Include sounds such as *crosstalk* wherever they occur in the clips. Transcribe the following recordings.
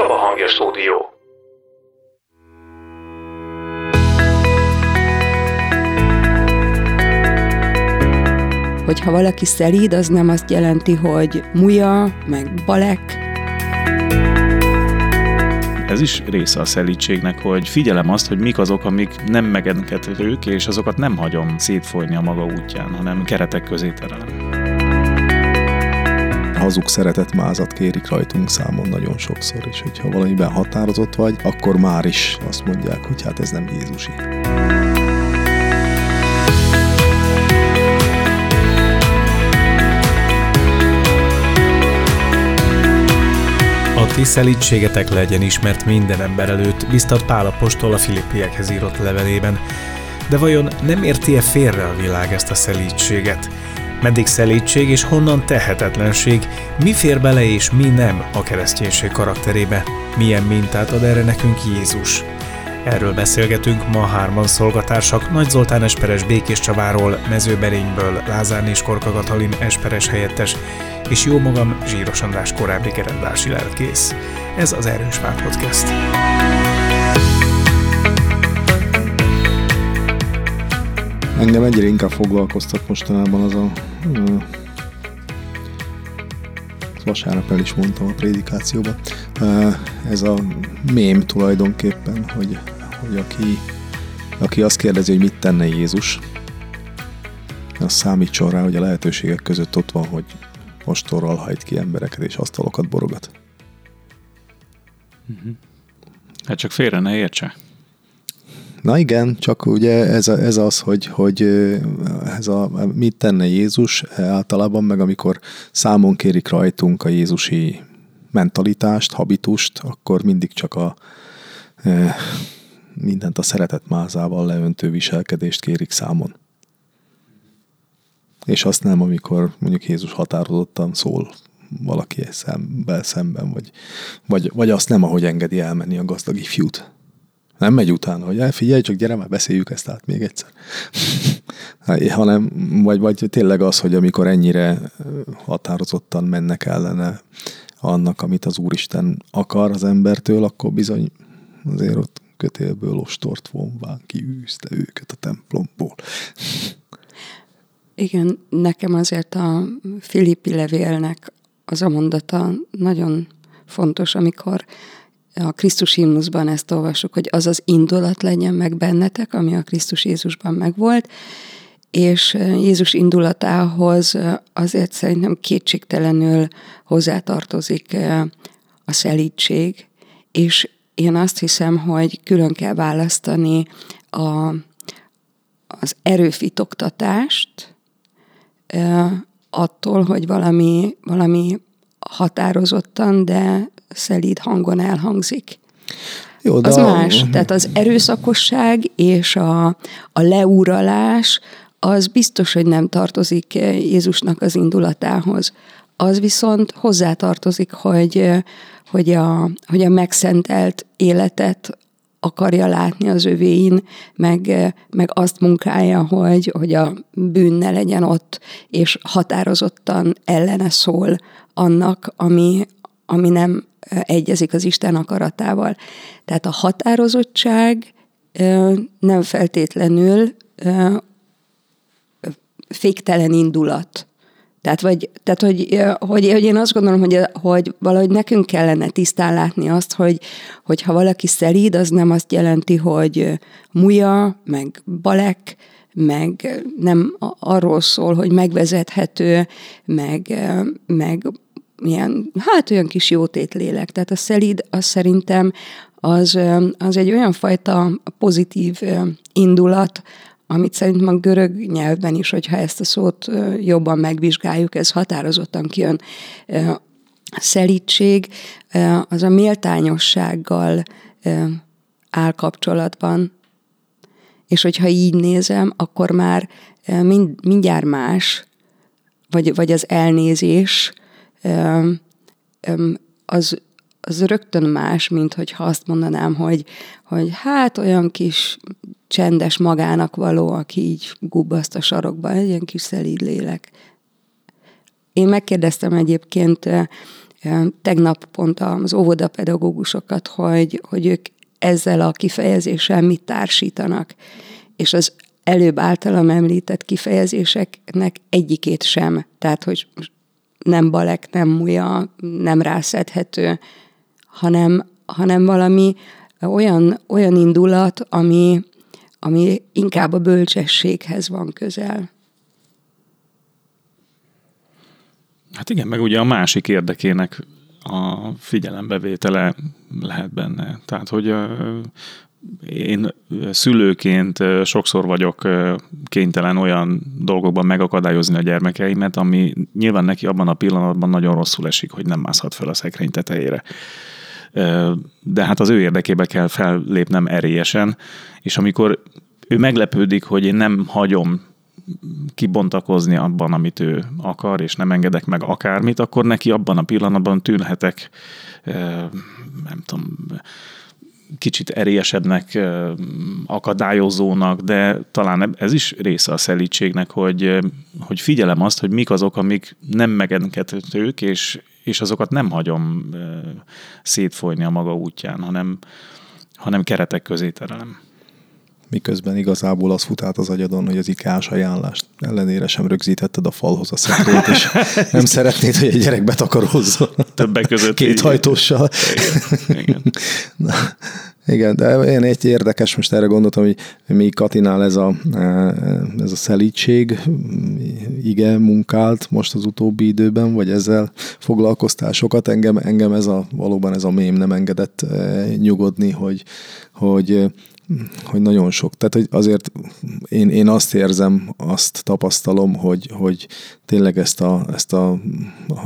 Csaba Hangja Stúdió. Hogyha valaki szelíd, az nem azt jelenti, hogy muja, meg balek, ez is része a szelítségnek, hogy figyelem azt, hogy mik azok, amik nem megengedhetők, és azokat nem hagyom szétfolyni a maga útján, hanem keretek közé terelem. Hazug szeretet mázat kérik rajtunk számon nagyon sokszor, és hogyha valamiben határozott vagy, akkor már is azt mondják, hogy hát ez nem Jézusi. A ti szelítségetek legyen ismert minden ember előtt, biztat Pálapostól a Filippiekhez írott levelében. De vajon nem érti-e félre a világ ezt a szelítséget? Meddig szelítség és honnan tehetetlenség, mi fér bele és mi nem a kereszténység karakterébe? Milyen mintát ad erre nekünk Jézus? Erről beszélgetünk ma hárman szolgatársak, Nagy Zoltán Esperes Békés Csaváról, Mezőberényből, Lázár és Korka Katalin Esperes helyettes, és jó magam Zsíros András korábbi kerendási lelkész. Ez az Erős Pár Podcast. Engem egyre inkább foglalkoztat mostanában az a vasárnap el is mondtam a prédikációban. Ez a mém tulajdonképpen, hogy, hogy aki, aki azt kérdezi, hogy mit tenne Jézus, az számítson rá, hogy a lehetőségek között ott van, hogy ostorral hajt ki embereket és asztalokat borogat. Uh-huh. Hát csak félre ne értse. Na igen, csak ugye ez, ez az, hogy, hogy ez a, mit tenne Jézus általában, meg amikor számon kérik rajtunk a Jézusi mentalitást, habitust, akkor mindig csak a mindent a szeretet mázával leöntő viselkedést kérik számon. És azt nem, amikor mondjuk Jézus határozottan szól valaki szemben, szemben vagy, vagy, vagy azt nem, ahogy engedi elmenni a gazdag ifjút. Nem megy utána, hogy figyelj, csak gyere már, beszéljük ezt át még egyszer. *laughs* hanem, vagy, vagy tényleg az, hogy amikor ennyire határozottan mennek ellene annak, amit az Úristen akar az embertől, akkor bizony azért ott kötélből ostort vonván kiűzte őket a templomból. *laughs* Igen, nekem azért a Filippi levélnek az a mondata nagyon fontos, amikor a Krisztus himnuszban ezt olvasok, hogy az az indulat legyen meg bennetek, ami a Krisztus Jézusban megvolt, és Jézus indulatához azért szerintem kétségtelenül hozzátartozik a szelítség, és én azt hiszem, hogy külön kell választani a, az erőfitoktatást attól, hogy valami, valami határozottan, de szelíd hangon elhangzik. Jó, de az más. Tehát az erőszakosság és a, a leuralás az biztos, hogy nem tartozik Jézusnak az indulatához. Az viszont hozzátartozik, hogy, hogy, a, hogy a megszentelt életet akarja látni az övéin, meg, meg azt munkálja, hogy, hogy a bűn ne legyen ott, és határozottan ellene szól annak, ami, ami nem egyezik az Isten akaratával. Tehát a határozottság nem feltétlenül féktelen indulat. Tehát, vagy, tehát hogy, hogy, hogy én azt gondolom, hogy, hogy valahogy nekünk kellene tisztán látni azt, hogy, hogy ha valaki szelíd, az nem azt jelenti, hogy muja, meg balek, meg nem arról szól, hogy megvezethető, meg, meg ilyen, hát olyan kis jótétlélek. Tehát a szelíd, az szerintem az, az egy olyan fajta pozitív indulat, amit szerintem a görög nyelvben is, hogyha ezt a szót jobban megvizsgáljuk, ez határozottan kijön. A szelítség az a méltányossággal áll kapcsolatban, és hogyha így nézem, akkor már mind, mindjárt más, vagy, vagy az elnézés az, az rögtön más, mint hogyha azt mondanám, hogy, hogy hát olyan kis csendes magának való, aki így gubbaszt a sarokba, egy ilyen kis szelíd lélek. Én megkérdeztem egyébként tegnap pont az óvodapedagógusokat, hogy, hogy ők ezzel a kifejezéssel mit társítanak. És az előbb általam említett kifejezéseknek egyikét sem. Tehát, hogy nem balek, nem múja, nem rászedhető, hanem, hanem valami olyan, olyan indulat, ami, ami inkább a bölcsességhez van közel. Hát igen, meg ugye a másik érdekének a figyelembevétele lehet benne. Tehát, hogy én szülőként sokszor vagyok kénytelen olyan dolgokban megakadályozni a gyermekeimet, ami nyilván neki abban a pillanatban nagyon rosszul esik, hogy nem mászhat fel a szekrény tetejére. De hát az ő érdekébe kell fellépnem erélyesen, és amikor ő meglepődik, hogy én nem hagyom kibontakozni abban, amit ő akar, és nem engedek meg akármit, akkor neki abban a pillanatban tűnhetek, nem tudom, kicsit erélyesebbnek, akadályozónak, de talán ez is része a szelítségnek, hogy, hogy figyelem azt, hogy mik azok, amik nem megengedhetők, és, és azokat nem hagyom szétfolyni a maga útján, hanem, hanem keretek közé terelem miközben igazából az fut át az agyadon, hogy az ikás ajánlást ellenére sem rögzítetted a falhoz a szekrényt, és *laughs* nem szeretnéd, hogy egy gyerek betakarozzon. Többek között. Két hajtóssal. Igen. Igen. *laughs* Na, igen, de én egy érdekes, most erre gondoltam, hogy mi Katinál ez a, ez a szelítség ige munkált most az utóbbi időben, vagy ezzel foglalkoztál sokat. Engem, engem ez a, valóban ez a mém nem engedett eh, nyugodni, hogy, hogy hogy nagyon sok. Tehát hogy azért én, én azt érzem, azt tapasztalom, hogy, hogy tényleg ezt a, ezt a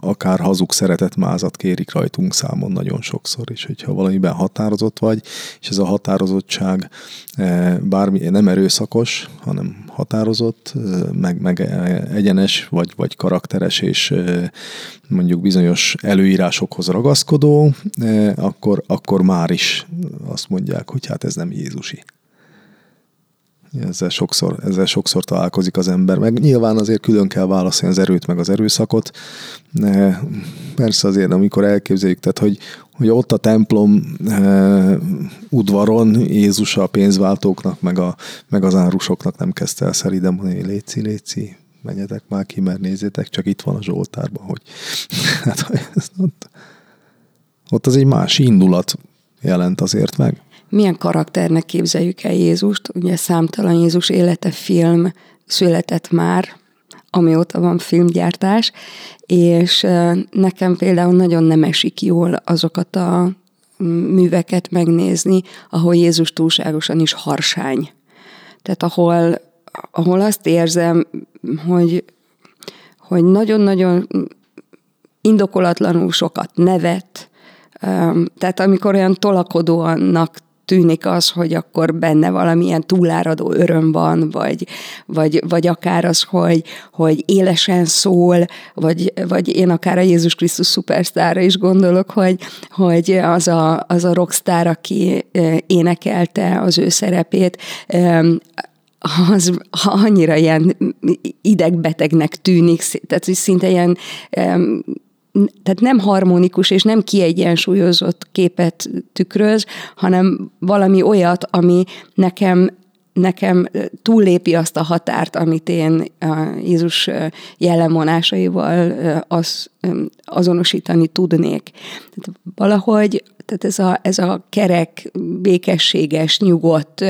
akár hazug szeretet mázat kérik rajtunk számon nagyon sokszor, és hogyha valamiben határozott vagy, és ez a határozottság eh, bármi nem erőszakos, hanem határozott, meg, meg egyenes, vagy, vagy karakteres, és mondjuk bizonyos előírásokhoz ragaszkodó, akkor, akkor már is azt mondják, hogy hát ez nem Jézusi. Ezzel sokszor, ezzel sokszor találkozik az ember. Meg nyilván azért külön kell válaszolni az erőt, meg az erőszakot. De persze azért, amikor elképzeljük, tehát hogy, hogy ott a templom e, udvaron Jézus a pénzváltóknak, meg, a, meg az árusoknak nem kezdte el szeridem mondani, léci, léci, menjetek már ki, mert nézzétek, csak itt van a Zsoltárban, hogy *laughs* hát, ott, ott az egy más indulat jelent azért meg milyen karakternek képzeljük el Jézust. Ugye számtalan Jézus élete film született már, amióta van filmgyártás, és nekem például nagyon nem esik jól azokat a műveket megnézni, ahol Jézus túlságosan is harsány. Tehát ahol, ahol azt érzem, hogy, hogy nagyon-nagyon indokolatlanul sokat nevet, tehát amikor olyan tolakodóannak tűnik az, hogy akkor benne valamilyen túláradó öröm van, vagy, vagy, vagy akár az, hogy, hogy élesen szól, vagy, vagy én akár a Jézus Krisztus szupersztára is gondolok, hogy, hogy az, a, az a rockstar, aki énekelte az ő szerepét, az annyira ilyen idegbetegnek tűnik, tehát szinte ilyen tehát nem harmonikus és nem kiegyensúlyozott képet tükröz, hanem valami olyat, ami nekem nekem túllépi azt a határt, amit én Jézus jellemvonásaival az, azonosítani tudnék. Tehát valahogy tehát ez a, ez a kerek, békességes, nyugodt,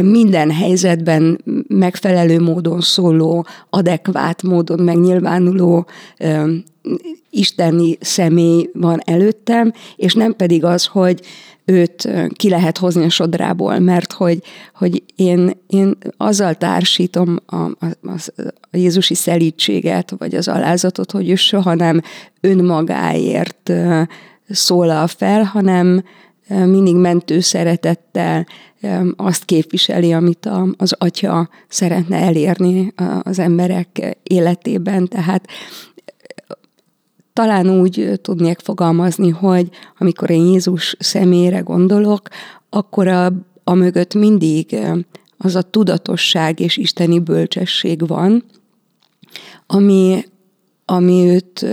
minden helyzetben megfelelő módon szóló, adekvát módon megnyilvánuló isteni személy van előttem, és nem pedig az, hogy őt ki lehet hozni a sodrából, mert hogy, hogy én, én azzal társítom a, a, a Jézusi szelítséget, vagy az alázatot, hogy ő soha nem önmagáért szólal fel, hanem mindig mentő szeretettel azt képviseli, amit az atya szeretne elérni az emberek életében. Tehát talán úgy tudnék fogalmazni, hogy amikor én Jézus személyre gondolok, akkor a, a mögött mindig az a tudatosság és isteni bölcsesség van, ami, ami őt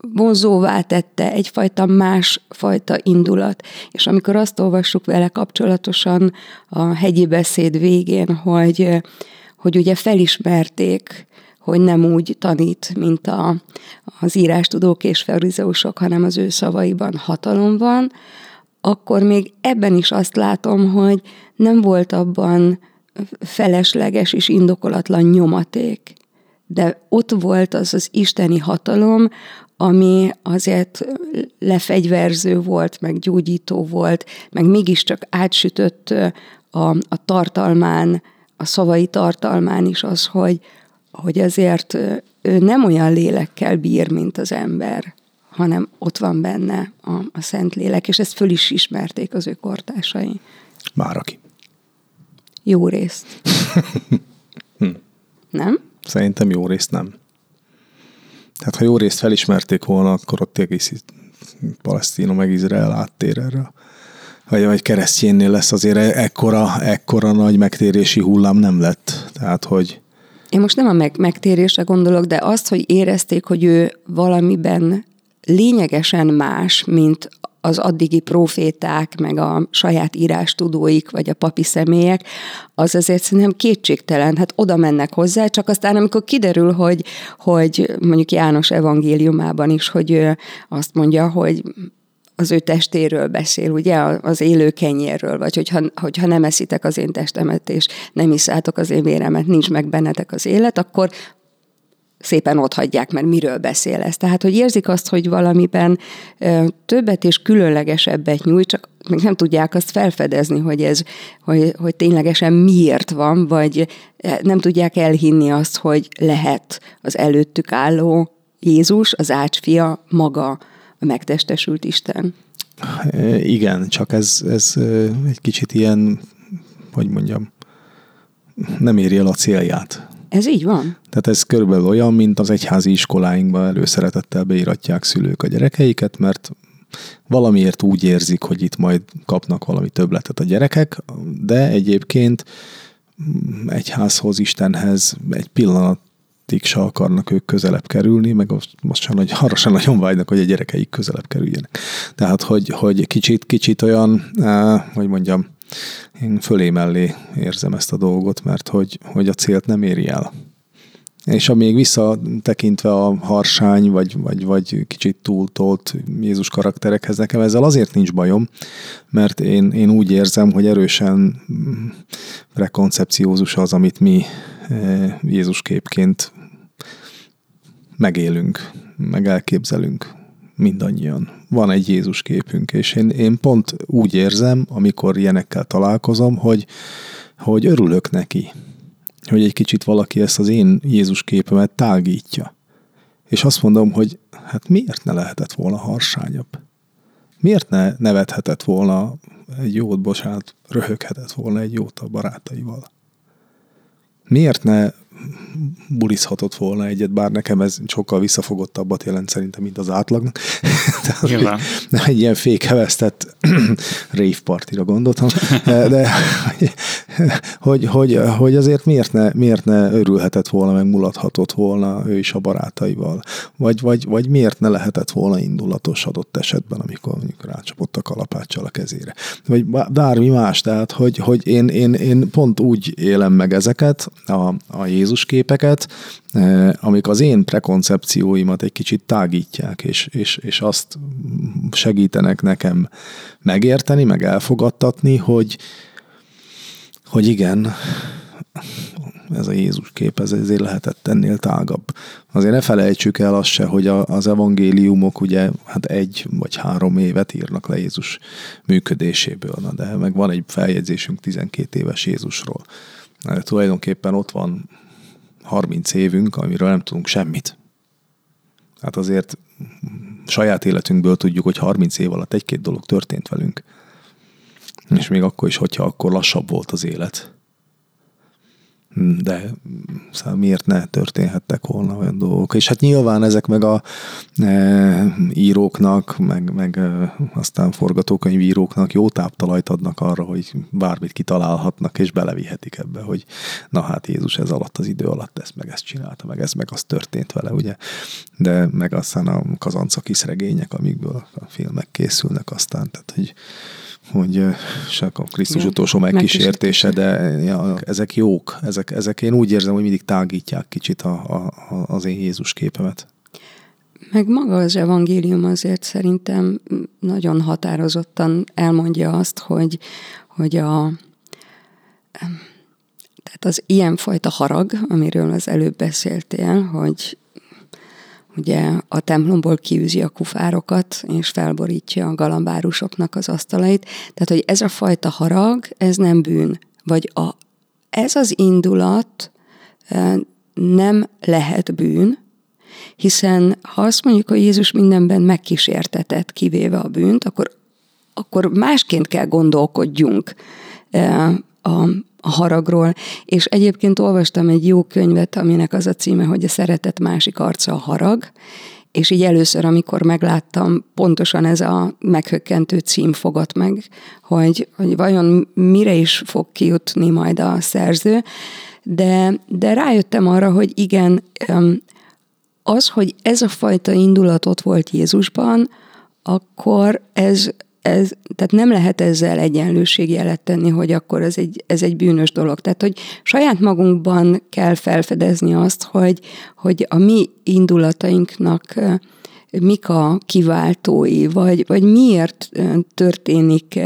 vonzóvá tette, egyfajta másfajta indulat. És amikor azt olvassuk vele kapcsolatosan a hegyi beszéd végén, hogy, hogy ugye felismerték, hogy nem úgy tanít, mint a, az írástudók és farizeusok, hanem az ő szavaiban hatalom van, akkor még ebben is azt látom, hogy nem volt abban felesleges és indokolatlan nyomaték, de ott volt az az isteni hatalom, ami azért lefegyverző volt, meg gyógyító volt, meg mégiscsak átsütött a, a tartalmán, a szavai tartalmán is az, hogy, hogy azért ő nem olyan lélekkel bír, mint az ember, hanem ott van benne a, a szent lélek, és ezt föl is ismerték az ő kortársai. Már aki. Jó részt. Hm. *laughs* nem? Szerintem jó részt nem. Tehát ha jó részt felismerték volna, akkor ott egész Palesztina meg Izrael áttér erre. Vagy, vagy keresztjénnél lesz azért e- ekkora, ekkora nagy megtérési hullám nem lett. Tehát, hogy én most nem a meg- megtérésre gondolok, de azt, hogy érezték, hogy ő valamiben lényegesen más, mint az addigi proféták, meg a saját írástudóik, vagy a papi személyek, az azért szerintem kétségtelen. Hát oda mennek hozzá, csak aztán amikor kiderül, hogy, hogy mondjuk János evangéliumában is, hogy ő azt mondja, hogy az ő testéről beszél, ugye, az élő kenyérről, vagy hogyha, hogyha nem eszitek az én testemet, és nem iszátok az én véremet, nincs meg bennetek az élet, akkor szépen ott hagyják, mert miről beszél ez. Tehát, hogy érzik azt, hogy valamiben többet és különlegesebbet nyújt, csak még nem tudják azt felfedezni, hogy ez, hogy, hogy ténylegesen miért van, vagy nem tudják elhinni azt, hogy lehet az előttük álló Jézus, az ácsfia maga a megtestesült Isten. Igen, csak ez, ez egy kicsit ilyen, hogy mondjam, nem éri el a célját. Ez így van. Tehát ez körülbelül olyan, mint az egyházi iskoláinkban előszeretettel beíratják szülők a gyerekeiket, mert valamiért úgy érzik, hogy itt majd kapnak valami többletet a gyerekek, de egyébként egyházhoz, Istenhez egy pillanat se akarnak ők közelebb kerülni, meg most sem, hogy arra sem nagyon vágynak, hogy a gyerekeik közelebb kerüljenek. Tehát, hogy, hogy kicsit, kicsit olyan, hogy mondjam, én fölé mellé érzem ezt a dolgot, mert hogy, hogy a célt nem éri el. És a még visszatekintve a harsány, vagy, vagy, vagy kicsit túltolt Jézus karakterekhez, nekem ezzel azért nincs bajom, mert én, én úgy érzem, hogy erősen prekoncepciózus az, amit mi Jézus képként megélünk, meg elképzelünk mindannyian. Van egy Jézus képünk, és én, én pont úgy érzem, amikor ilyenekkel találkozom, hogy, hogy örülök neki, hogy egy kicsit valaki ezt az én Jézus képemet tágítja. És azt mondom, hogy hát miért ne lehetett volna harsányabb? Miért ne nevethetett volna egy jót, bocsánat, röhöghetett volna egy jót a barátaival? Miért ne bulizhatott volna egyet, bár nekem ez sokkal visszafogottabbat jelent szerintem, mint az átlagnak. *laughs* nem egy ilyen fékhevesztett *clears throat* rave partira gondoltam, de hogy, hogy, hogy azért miért ne, miért ne örülhetett volna, meg mulathatott volna ő is a barátaival, vagy, vagy, vagy miért ne lehetett volna indulatos adott esetben, amikor mondjuk rácsapott a kalapáccsal a kezére. Vagy bármi más, tehát hogy, hogy én, én, én pont úgy élem meg ezeket, a, a Jézus képeket, eh, amik az én prekoncepcióimat egy kicsit tágítják, és, és, és azt segítenek nekem megérteni, meg elfogadtatni, hogy, hogy igen, ez a Jézus kép, ez ezért lehetett ennél tágabb. Azért ne felejtsük el azt se, hogy az evangéliumok ugye hát egy vagy három évet írnak le Jézus működéséből, na de meg van egy feljegyzésünk 12 éves Jézusról. Tulajdonképpen ott van 30 évünk, amiről nem tudunk semmit. Hát azért saját életünkből tudjuk, hogy 30 év alatt egy-két dolog történt velünk. És még akkor is, hogyha akkor lassabb volt az élet. De szóval miért ne történhettek volna olyan dolgok. És hát nyilván ezek meg a e, íróknak, meg, meg e, aztán forgatókönyvíróknak jó táptalajt adnak arra, hogy bármit kitalálhatnak, és belevihetik ebbe, hogy na hát Jézus ez alatt az idő alatt ezt meg ezt csinálta, meg ez meg az történt vele, ugye. De meg aztán a kazancakis regények, amikből a filmek készülnek aztán, tehát hogy hogy csak a Krisztus utolsó megkísértése, de ja, ezek jók. Ezek, ezek én úgy érzem, hogy mindig tágítják kicsit a, a, az én Jézus képemet. Meg maga az evangélium azért szerintem nagyon határozottan elmondja azt, hogy, hogy a, tehát az ilyenfajta harag, amiről az előbb beszéltél, hogy ugye a templomból kiűzi a kufárokat, és felborítja a galambárusoknak az asztalait. Tehát, hogy ez a fajta harag, ez nem bűn. Vagy a, ez az indulat nem lehet bűn, hiszen ha azt mondjuk, hogy Jézus mindenben megkísértetett, kivéve a bűnt, akkor, akkor másként kell gondolkodjunk a, a haragról, és egyébként olvastam egy jó könyvet, aminek az a címe, hogy a szeretet másik arca a harag, és így először, amikor megláttam, pontosan ez a meghökkentő cím fogott meg, hogy, hogy vajon mire is fog kijutni majd a szerző, de, de rájöttem arra, hogy igen, az, hogy ez a fajta indulatot volt Jézusban, akkor ez ez, tehát nem lehet ezzel egyenlőségjelet tenni, hogy akkor ez egy, ez egy bűnös dolog. Tehát, hogy saját magunkban kell felfedezni azt, hogy, hogy a mi indulatainknak mik a kiváltói, vagy, vagy miért történik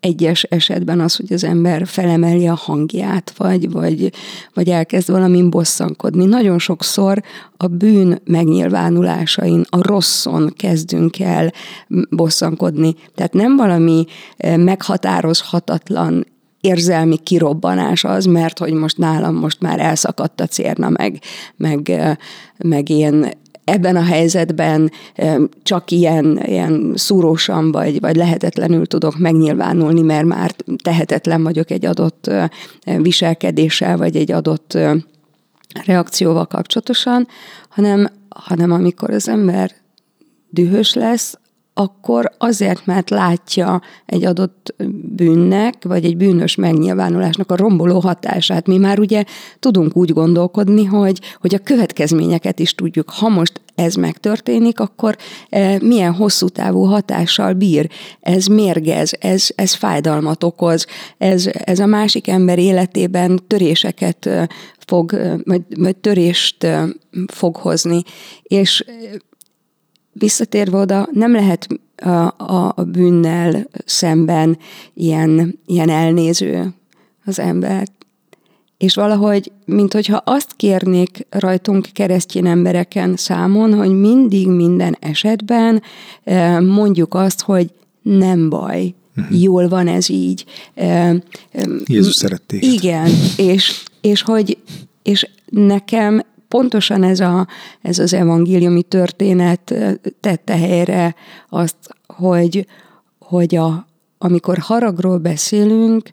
egyes esetben az, hogy az ember felemeli a hangját, vagy, vagy, vagy elkezd valamin bosszankodni. Nagyon sokszor a bűn megnyilvánulásain, a rosszon kezdünk el bosszankodni. Tehát nem valami meghatározhatatlan érzelmi kirobbanás az, mert hogy most nálam most már elszakadt a cérna, meg, meg, meg én ebben a helyzetben csak ilyen, ilyen szúrósan vagy, vagy lehetetlenül tudok megnyilvánulni, mert már tehetetlen vagyok egy adott viselkedéssel, vagy egy adott reakcióval kapcsolatosan, hanem, hanem amikor az ember dühös lesz, akkor azért, mert látja egy adott bűnnek, vagy egy bűnös megnyilvánulásnak a romboló hatását. Mi már ugye tudunk úgy gondolkodni, hogy, hogy a következményeket is tudjuk. Ha most ez megtörténik, akkor e, milyen hosszú távú hatással bír. Ez mérgez, ez, ez fájdalmat okoz, ez, ez a másik ember életében töréseket e, fog, e, vagy, vagy törést fog hozni. És visszatérve oda, nem lehet a, a, a bűnnel szemben ilyen, ilyen elnéző az ember. És valahogy, mint hogyha azt kérnék rajtunk keresztény embereken számon, hogy mindig minden esetben mondjuk azt, hogy nem baj, uh-huh. jól van ez így. Jézus szerették. Igen, és, és hogy és nekem pontosan ez, a, ez az evangéliumi történet tette helyre azt, hogy, hogy a, amikor haragról beszélünk,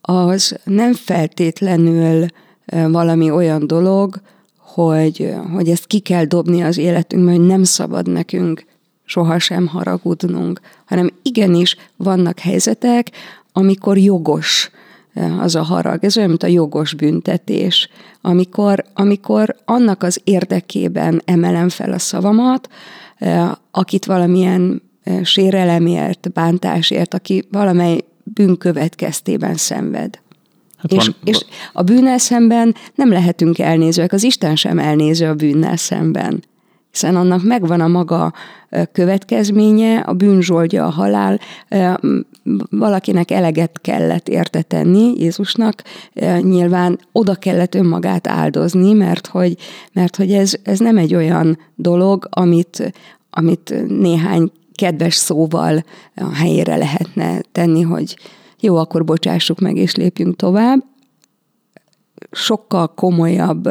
az nem feltétlenül valami olyan dolog, hogy, hogy ezt ki kell dobni az életünkben, hogy nem szabad nekünk sohasem haragudnunk, hanem igenis vannak helyzetek, amikor jogos az a harag. Ez olyan, mint a jogos büntetés, amikor, amikor annak az érdekében emelem fel a szavamat, akit valamilyen sérelemért, bántásért, aki valamely bűn következtében szenved. Hát és, van, és a bűnnel szemben nem lehetünk elnézőek, az Isten sem elnéző a bűnnel szemben hiszen annak megvan a maga következménye, a bűnzsoldja, a halál, valakinek eleget kellett érte tenni Jézusnak, nyilván oda kellett önmagát áldozni, mert hogy, mert hogy ez, ez nem egy olyan dolog, amit, amit néhány kedves szóval a helyére lehetne tenni, hogy jó, akkor bocsássuk meg és lépjünk tovább. Sokkal komolyabb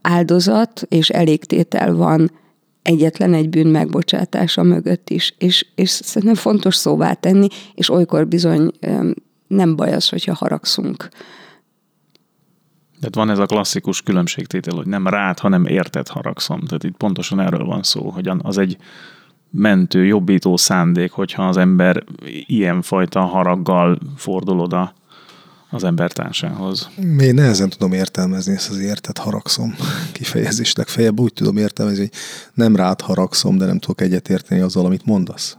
áldozat és elégtétel van egyetlen egy bűn megbocsátása mögött is, és, és szerintem fontos szóvá tenni, és olykor bizony nem baj az, hogyha haragszunk. Tehát van ez a klasszikus különbségtétel, hogy nem rád, hanem érted haragszom. Tehát itt pontosan erről van szó, hogy az egy mentő, jobbító szándék, hogyha az ember ilyenfajta haraggal fordul oda az embertársához. Én nehezen tudom értelmezni ezt az értet haragszom kifejezést. Legfeljebb úgy tudom értelmezni, hogy nem rád haragszom, de nem tudok egyetérteni azzal, amit mondasz.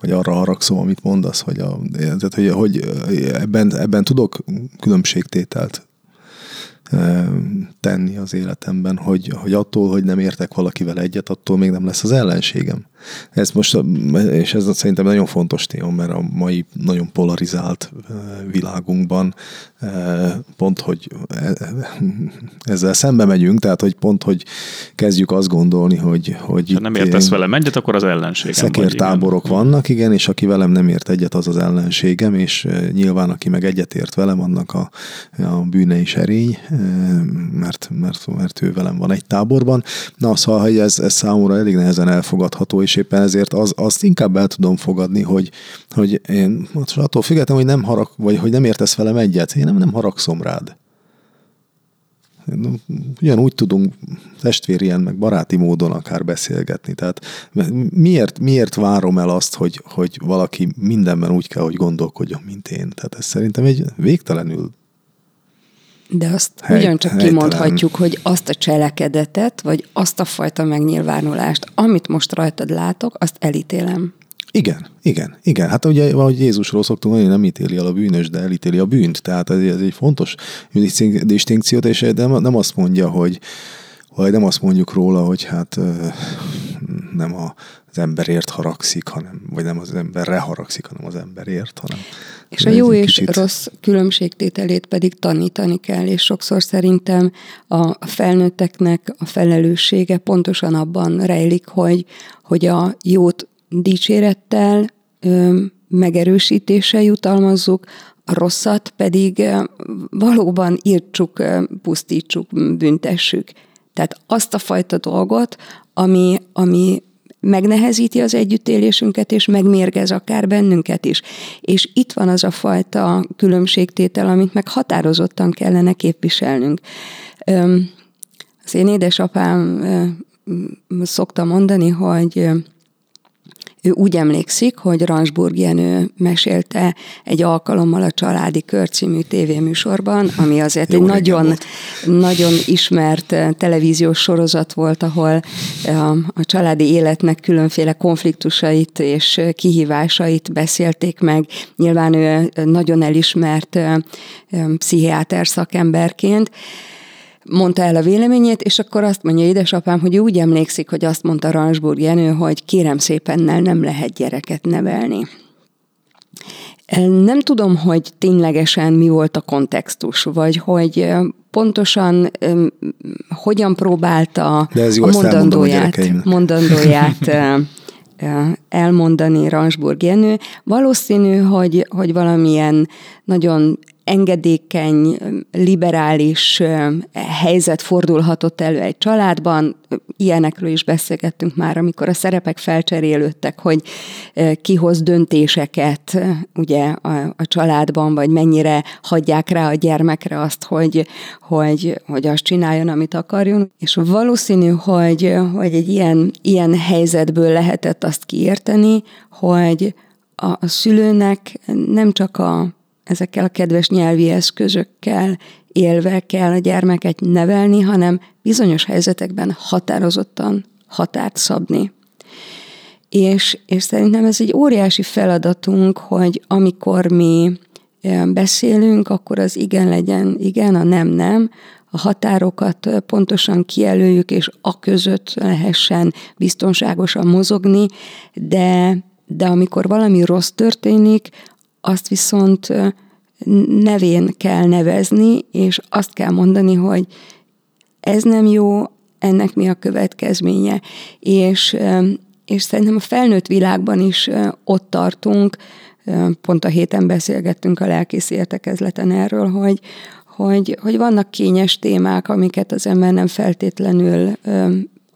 Vagy arra haragszom, amit mondasz, hogy, a, tehát, hogy, hogy ebben, ebben tudok különbségtételt tenni az életemben, hogy, hogy attól, hogy nem értek valakivel egyet, attól még nem lesz az ellenségem. Ez most, és ez szerintem nagyon fontos téma, mert a mai nagyon polarizált világunkban pont, hogy e, ezzel szembe megyünk, tehát, hogy pont, hogy kezdjük azt gondolni, hogy, hogy ha nem értesz velem egyet, akkor az ellenségem Szekértáborok igen. vannak, igen, és aki velem nem ért egyet, az az ellenségem, és nyilván aki meg egyet ért velem, annak a, a bűne is erény, mert, mert, mert ő velem van egy táborban. Na, szóval, hogy ez, ez számomra elég nehezen elfogadható, és és éppen ezért az, azt inkább el tudom fogadni, hogy, hogy én attól függetlenül, hogy nem harag, vagy hogy nem értesz velem egyet, én nem, nem haragszom rád. Ugyanúgy tudunk testvérien, meg baráti módon akár beszélgetni. Tehát miért, miért várom el azt, hogy, hogy valaki mindenben úgy kell, hogy gondolkodjon, mint én? Tehát ez szerintem egy végtelenül de azt Hely, ugyancsak helytelen. kimondhatjuk, hogy azt a cselekedetet, vagy azt a fajta megnyilvánulást, amit most rajtad látok, azt elítélem. Igen, igen, igen. Hát ugye, ahogy Jézusról szoktunk mondani, nem ítéli el a bűnös, de elítéli a bűnt. Tehát ez, ez egy fontos distinkciót, és nem, nem azt mondja, hogy, vagy nem azt mondjuk róla, hogy hát nem a, az emberért haragszik, hanem, vagy nem az emberre haragszik, hanem az emberért, hanem... És a jó és kicsit... rossz különbségtételét pedig tanítani kell, és sokszor szerintem a felnőtteknek a felelőssége pontosan abban rejlik, hogy, hogy a jót dicsérettel, megerősítéssel jutalmazzuk, a rosszat pedig valóban írtsuk, pusztítsuk, büntessük. Tehát azt a fajta dolgot, ami, ami megnehezíti az együttélésünket, és megmérgez akár bennünket is. És itt van az a fajta különbségtétel, amit meg határozottan kellene képviselnünk. Az én édesapám szokta mondani, hogy ő úgy emlékszik, hogy Ransburg Jenő mesélte egy alkalommal a Családi Kör című tévéműsorban, ami azért egy nagyon, nagyon ismert eh, televíziós sorozat volt, ahol eh, a családi életnek különféle konfliktusait és kihívásait beszélték meg. Nyilván ő nagyon elismert eh, pszichiáter szakemberként, mondta el a véleményét, és akkor azt mondja édesapám, hogy úgy emlékszik, hogy azt mondta Ransburg Jenő, hogy kérem szépennel nem lehet gyereket nevelni. Nem tudom, hogy ténylegesen mi volt a kontextus, vagy hogy pontosan um, hogyan próbálta De ez jó, a mondandóját, mondandóját *laughs* elmondani Ransburg Jenő. Valószínű, hogy, hogy valamilyen nagyon engedékeny, liberális helyzet fordulhatott elő egy családban. Ilyenekről is beszélgettünk már, amikor a szerepek felcserélődtek, hogy ki hoz döntéseket ugye a, a családban, vagy mennyire hagyják rá a gyermekre azt, hogy, hogy, hogy azt csináljon, amit akarjon. És valószínű, hogy, hogy egy ilyen, ilyen helyzetből lehetett azt kiérteni, hogy a, a szülőnek nem csak a ezekkel a kedves nyelvi eszközökkel élve kell a gyermeket nevelni, hanem bizonyos helyzetekben határozottan határt szabni. És, és szerintem ez egy óriási feladatunk, hogy amikor mi beszélünk, akkor az igen legyen igen, a nem nem, a határokat pontosan kijelöljük, és a között lehessen biztonságosan mozogni, de, de amikor valami rossz történik, azt viszont nevén kell nevezni, és azt kell mondani, hogy ez nem jó, ennek mi a következménye. És, és szerintem a felnőtt világban is ott tartunk, pont a héten beszélgettünk a lelkész értekezleten erről, hogy, hogy, hogy vannak kényes témák, amiket az ember nem feltétlenül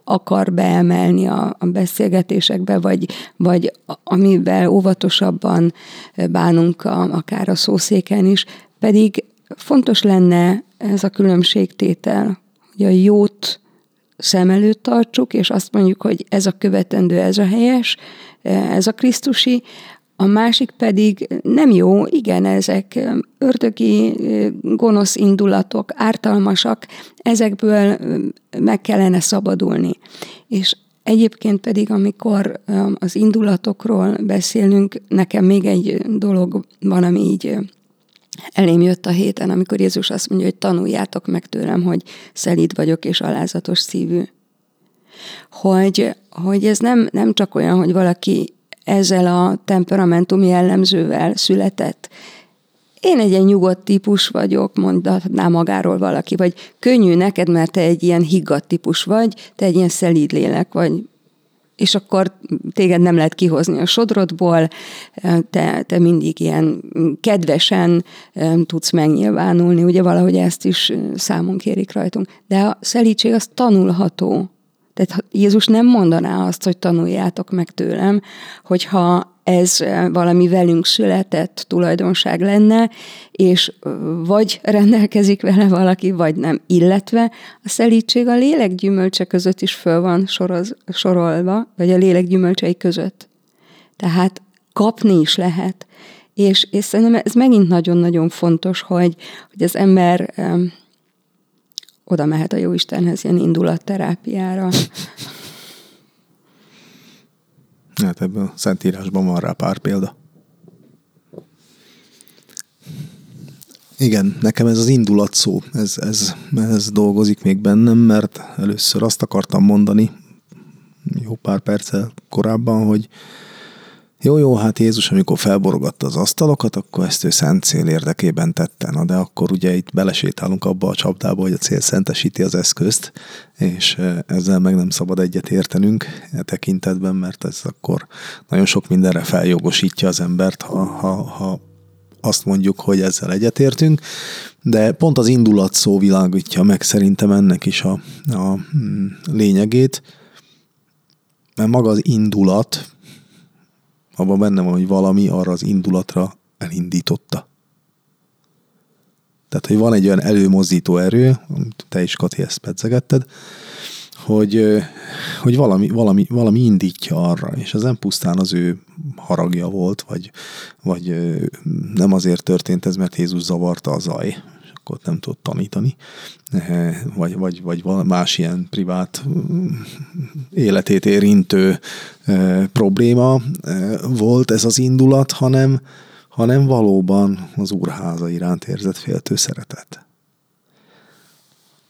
akar beemelni a, a beszélgetésekbe, vagy, vagy amivel óvatosabban bánunk a, akár a szószéken is, pedig fontos lenne ez a különbségtétel, hogy a jót szem előtt tartsuk, és azt mondjuk, hogy ez a követendő, ez a helyes, ez a Krisztusi, a másik pedig nem jó, igen, ezek ördögi gonosz indulatok, ártalmasak, ezekből meg kellene szabadulni. És egyébként pedig, amikor az indulatokról beszélünk, nekem még egy dolog van, ami így elém jött a héten, amikor Jézus azt mondja, hogy tanuljátok meg tőlem, hogy szelíd vagyok és alázatos szívű. Hogy, hogy ez nem, nem csak olyan, hogy valaki ezzel a temperamentum jellemzővel született. Én egy ilyen nyugodt típus vagyok, mondhatná magáról valaki, vagy könnyű neked, mert te egy ilyen higgadt típus vagy, te egy ilyen szelíd lélek vagy, és akkor téged nem lehet kihozni a sodrodból, te, te mindig ilyen kedvesen tudsz megnyilvánulni, ugye valahogy ezt is számon kérik rajtunk. De a szelítség az tanulható. Tehát Jézus nem mondaná azt, hogy tanuljátok meg tőlem, hogyha ez valami velünk született tulajdonság lenne, és vagy rendelkezik vele valaki, vagy nem. Illetve a szelítség a lélek gyümölcse között is föl van soroz, sorolva, vagy a lélek gyümölcsei között. Tehát kapni is lehet. És, és szerintem ez megint nagyon-nagyon fontos, hogy, hogy az ember oda mehet a Jóistenhez ilyen indulatterápiára. Hát ebben a Szentírásban van rá pár példa. Igen, nekem ez az indulat szó, ez, ez, ez dolgozik még bennem, mert először azt akartam mondani, jó pár perccel korábban, hogy jó, jó, hát Jézus, amikor felborogatta az asztalokat, akkor ezt ő szent cél érdekében tette. Na, de akkor ugye itt belesétálunk abba a csapdába, hogy a cél szentesíti az eszközt, és ezzel meg nem szabad egyet értenünk e tekintetben, mert ez akkor nagyon sok mindenre feljogosítja az embert, ha, ha, ha azt mondjuk, hogy ezzel egyetértünk, de pont az indulat szó világítja meg szerintem ennek is a, a mm, lényegét, mert maga az indulat, abban benne van, hogy valami arra az indulatra elindította. Tehát, hogy van egy olyan előmozdító erő, te is Kati ezt pedzegetted, hogy, hogy valami, valami, valami indítja arra, és ez nem pusztán az ő haragja volt, vagy, vagy nem azért történt ez, mert Jézus zavarta a zaj, akkor nem tudott tanítani, vagy, vagy, vagy más ilyen privát életét érintő probléma volt ez az indulat, hanem, hanem valóban az úrháza iránt érzett féltő szeretet.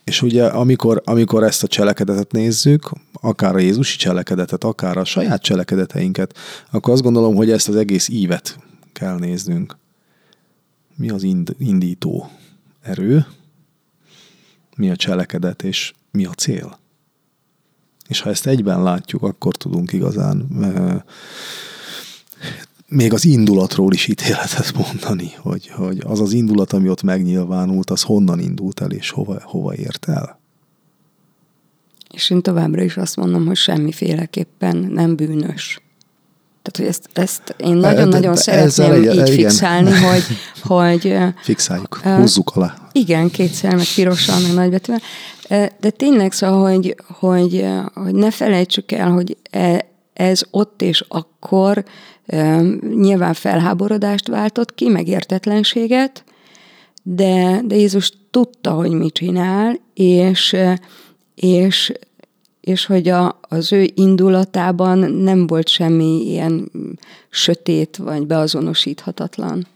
És ugye amikor, amikor ezt a cselekedetet nézzük, akár a Jézusi cselekedetet, akár a saját cselekedeteinket, akkor azt gondolom, hogy ezt az egész ívet kell néznünk. Mi az ind, indító erő, mi a cselekedet, és mi a cél. És ha ezt egyben látjuk, akkor tudunk igazán még az indulatról is ítéletet mondani, hogy, hogy az az indulat, ami ott megnyilvánult, az honnan indult el, és hova, hova ért el. És én továbbra is azt mondom, hogy semmiféleképpen nem bűnös. Tehát, hogy ezt, ezt én nagyon-nagyon szeretném egy, így igen. fixálni, hogy, *laughs* hogy... Fixáljuk, húzzuk alá. Igen, kétszer, meg pirosan, meg nagybetűvel. De tényleg szóval, hogy, hogy, hogy ne felejtsük el, hogy e, ez ott és akkor nyilván felháborodást váltott ki, meg értetlenséget, de, de Jézus tudta, hogy mit csinál, és, és, és hogy a, az ő indulatában nem volt semmi ilyen sötét vagy beazonosíthatatlan.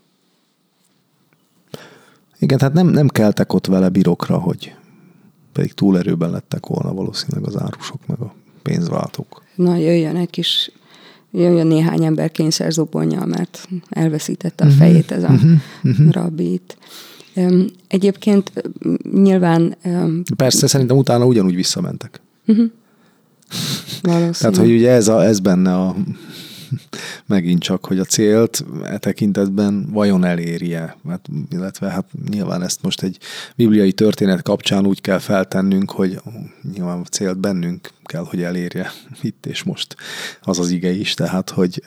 Igen, tehát nem, nem keltek ott vele birokra, hogy pedig túlerőben lettek volna valószínűleg az árusok, meg a pénzváltók. Na, jöjjön egy kis jöjjön néhány ember kényszerzubonja, mert elveszítette a mhm. fejét ez a uh-huh. rabbit. Egyébként nyilván... Persze, szerintem utána ugyanúgy visszamentek. Uh-huh. Tehát, hogy ugye ez, a, ez benne a megint csak, hogy a célt e tekintetben vajon elérje, hát, illetve hát nyilván ezt most egy bibliai történet kapcsán úgy kell feltennünk, hogy nyilván a célt bennünk kell, hogy elérje itt és most az az ige is, tehát hogy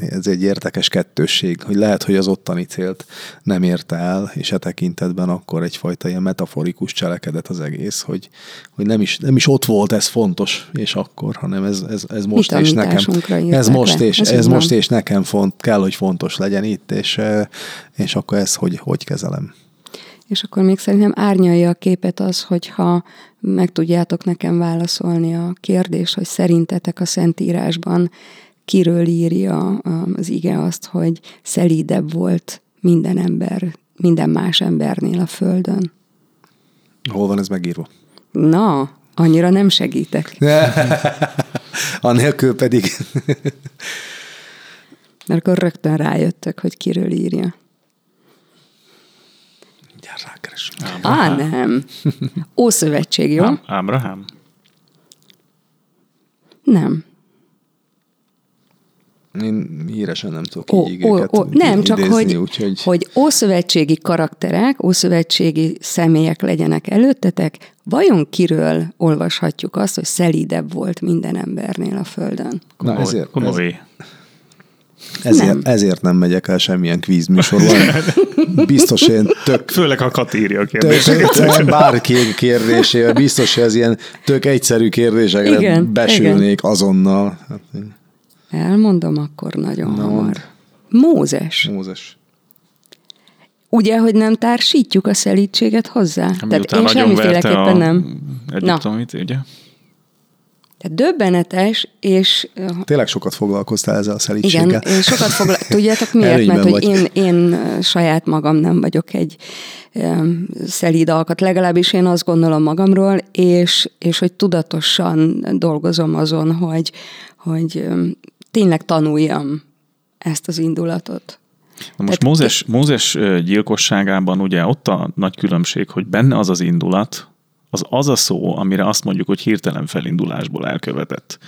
ez egy értekes kettősség, hogy lehet, hogy az ottani célt nem érte el, és e tekintetben akkor egyfajta ilyen metaforikus cselekedet az egész, hogy, hogy nem, is, nem is ott volt ez fontos, és akkor, hanem ez, ez, ez most és nekem, ez most és, ez, ez most és nekem font, kell, hogy fontos legyen itt, és, és akkor ez hogy, hogy kezelem. És akkor még szerintem árnyalja a képet az, hogyha meg tudjátok nekem válaszolni a kérdés, hogy szerintetek a Szentírásban kiről írja az ige azt, hogy szelídebb volt minden ember, minden más embernél a Földön. Hol van ez megírva? Na, annyira nem segítek. *laughs* Anélkül pedig. Mert akkor rögtön rájöttek, hogy kiről írja. Á, nem. Ószövetség, jó? Ábrahám? Nem. Én híresen nem tudok ó, így igéket ó, ó, Nem, csak idézni, hogy, úgyhogy... hogy ószövetségi karakterek, ószövetségi személyek legyenek előttetek, vajon kiről olvashatjuk azt, hogy szelídebb volt minden embernél a Földön? Na, ezért, ez, ezért, nem. ezért nem megyek el semmilyen kvízműsorban. Biztos én tök... Főleg, ha Kat írja a kérdéseket. Bárki kérdésével biztos, hogy ez ilyen tök egyszerű kérdésekre igen, besülnék igen. azonnal. Hát Elmondom akkor nagyon Na, hamar. Mózes. Mózes. Ugye, hogy nem társítjuk a szelítséget hozzá? Ami Tehát én semmiféleképpen nem. Egyiptomit, ugye? Tehát döbbenetes, és... Tényleg sokat foglalkoztál ezzel a szelítséggel. Igen, én sokat foglalkoztam. Tudjátok miért? *laughs* Mert hogy én, én saját magam nem vagyok egy um, szelíd alkat, legalábbis én azt gondolom magamról, és, és hogy tudatosan dolgozom azon, hogy, hogy um, tényleg tanuljam ezt az indulatot. Na most Mózes, Mózes gyilkosságában ugye ott a nagy különbség, hogy benne az az indulat, az az a szó, amire azt mondjuk, hogy hirtelen felindulásból elkövetett.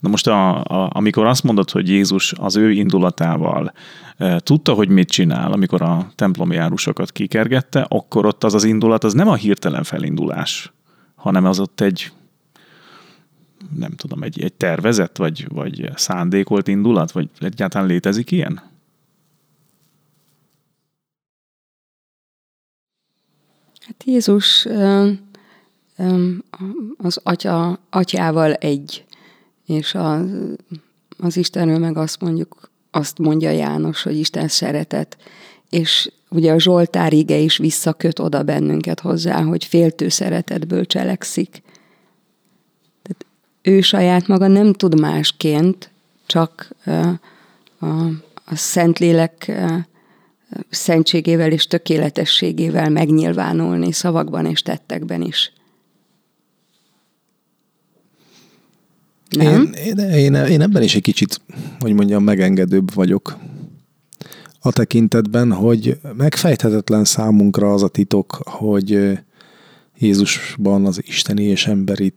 Na most a, a, amikor azt mondod, hogy Jézus az ő indulatával e, tudta, hogy mit csinál, amikor a templomi járusokat kikergette, akkor ott az az indulat, az nem a hirtelen felindulás, hanem az ott egy nem tudom, egy, egy tervezett, vagy, vagy szándékolt indulat, vagy egyáltalán létezik ilyen? Hát Jézus az atya, atyával egy, és az, az Istenről meg azt mondjuk, azt mondja János, hogy Isten szeretet, és ugye a Zsoltár ige is visszaköt oda bennünket hozzá, hogy féltő szeretetből cselekszik. Tehát ő saját maga nem tud másként, csak a, a Szentlélek szentségével és tökéletességével megnyilvánulni szavakban és tettekben is. Nem? Én, én, én, én ebben is egy kicsit, hogy mondjam, megengedőbb vagyok a tekintetben, hogy megfejthetetlen számunkra az a titok, hogy Jézusban az isteni és emberi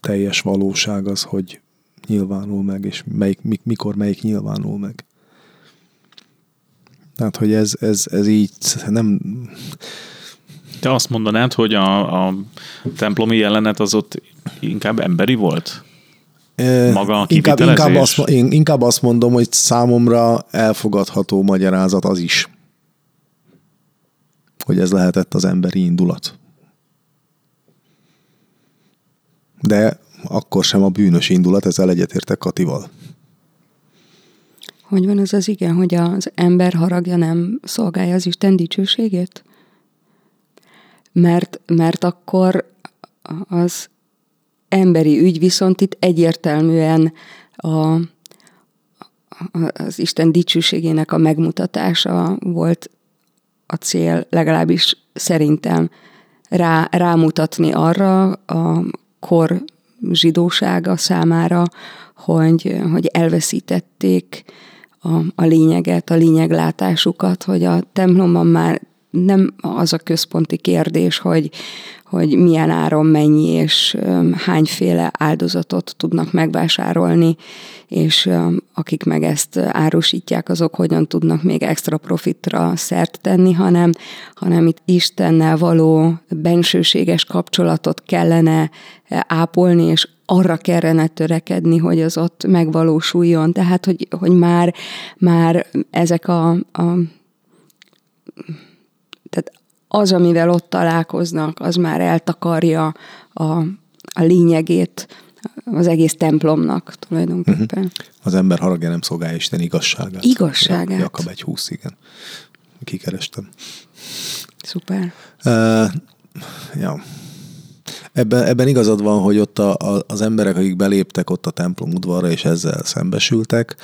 teljes valóság az, hogy nyilvánul meg, és melyik, mikor melyik nyilvánul meg. Tehát, hogy ez, ez, ez így nem... Te azt mondanád, hogy a, a templomi jelenet az ott inkább emberi volt? Maga a inkább, inkább, azt, én inkább azt mondom, hogy számomra elfogadható magyarázat az is, hogy ez lehetett az emberi indulat. De akkor sem a bűnös indulat, ezzel egyetértek Katival. Hogy van az az igen, hogy az ember haragja nem szolgálja az Isten dicsőségét? Mert, mert akkor az emberi ügy viszont itt egyértelműen a, az Isten dicsőségének a megmutatása volt a cél, legalábbis szerintem rá, rámutatni arra a kor zsidósága számára, hogy, hogy elveszítették a, a lényeget, a lényeglátásukat, hogy a templomban már nem az a központi kérdés, hogy, hogy milyen áron mennyi és hányféle áldozatot tudnak megvásárolni, és akik meg ezt árusítják, azok hogyan tudnak még extra profitra szert tenni, hanem, hanem itt Istennel való bensőséges kapcsolatot kellene ápolni, és arra kellene törekedni, hogy az ott megvalósuljon. Tehát, hogy, hogy már, már ezek a, a tehát az, amivel ott találkoznak, az már eltakarja a, a lényegét az egész templomnak tulajdonképpen. Uh-huh. Az ember haragja nem szolgálja Isten igazságát. Igazságát. Jakab egy húsz, igen. Kikerestem. Szuper. Uh, ja. Ebben, ebben igazad van, hogy ott a, a, az emberek, akik beléptek ott a templom udvarra, és ezzel szembesültek,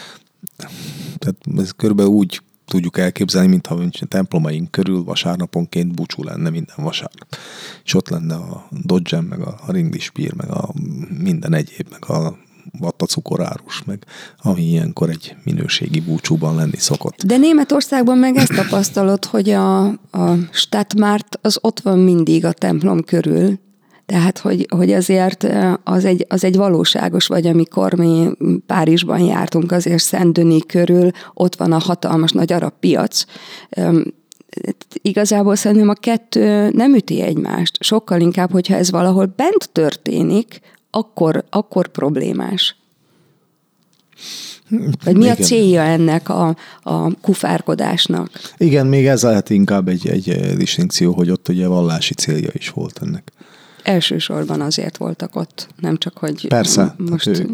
tehát ez körülbelül úgy tudjuk elképzelni, mintha a templomaink körül vasárnaponként búcsú lenne minden vasárnap. És ott lenne a Dodge meg a, Ringlispír, meg a minden egyéb, meg a vatta cukorárus, meg ami ilyenkor egy minőségi búcsúban lenni szokott. De Németországban meg ezt tapasztalod, hogy a, a Stadtmárt az ott van mindig a templom körül, tehát, hogy, hogy azért az egy, az egy valóságos, vagy amikor mi Párizsban jártunk, azért Szentdöni körül, ott van a hatalmas nagy arab piac. Igazából szerintem a kettő nem üti egymást. Sokkal inkább, hogyha ez valahol bent történik, akkor, akkor problémás. Vagy mi Igen. a célja ennek a, a kufárkodásnak? Igen, még ez lehet inkább egy, egy distinkció, hogy ott ugye vallási célja is volt ennek elsősorban azért voltak ott, nem csak, hogy Persze, most ő,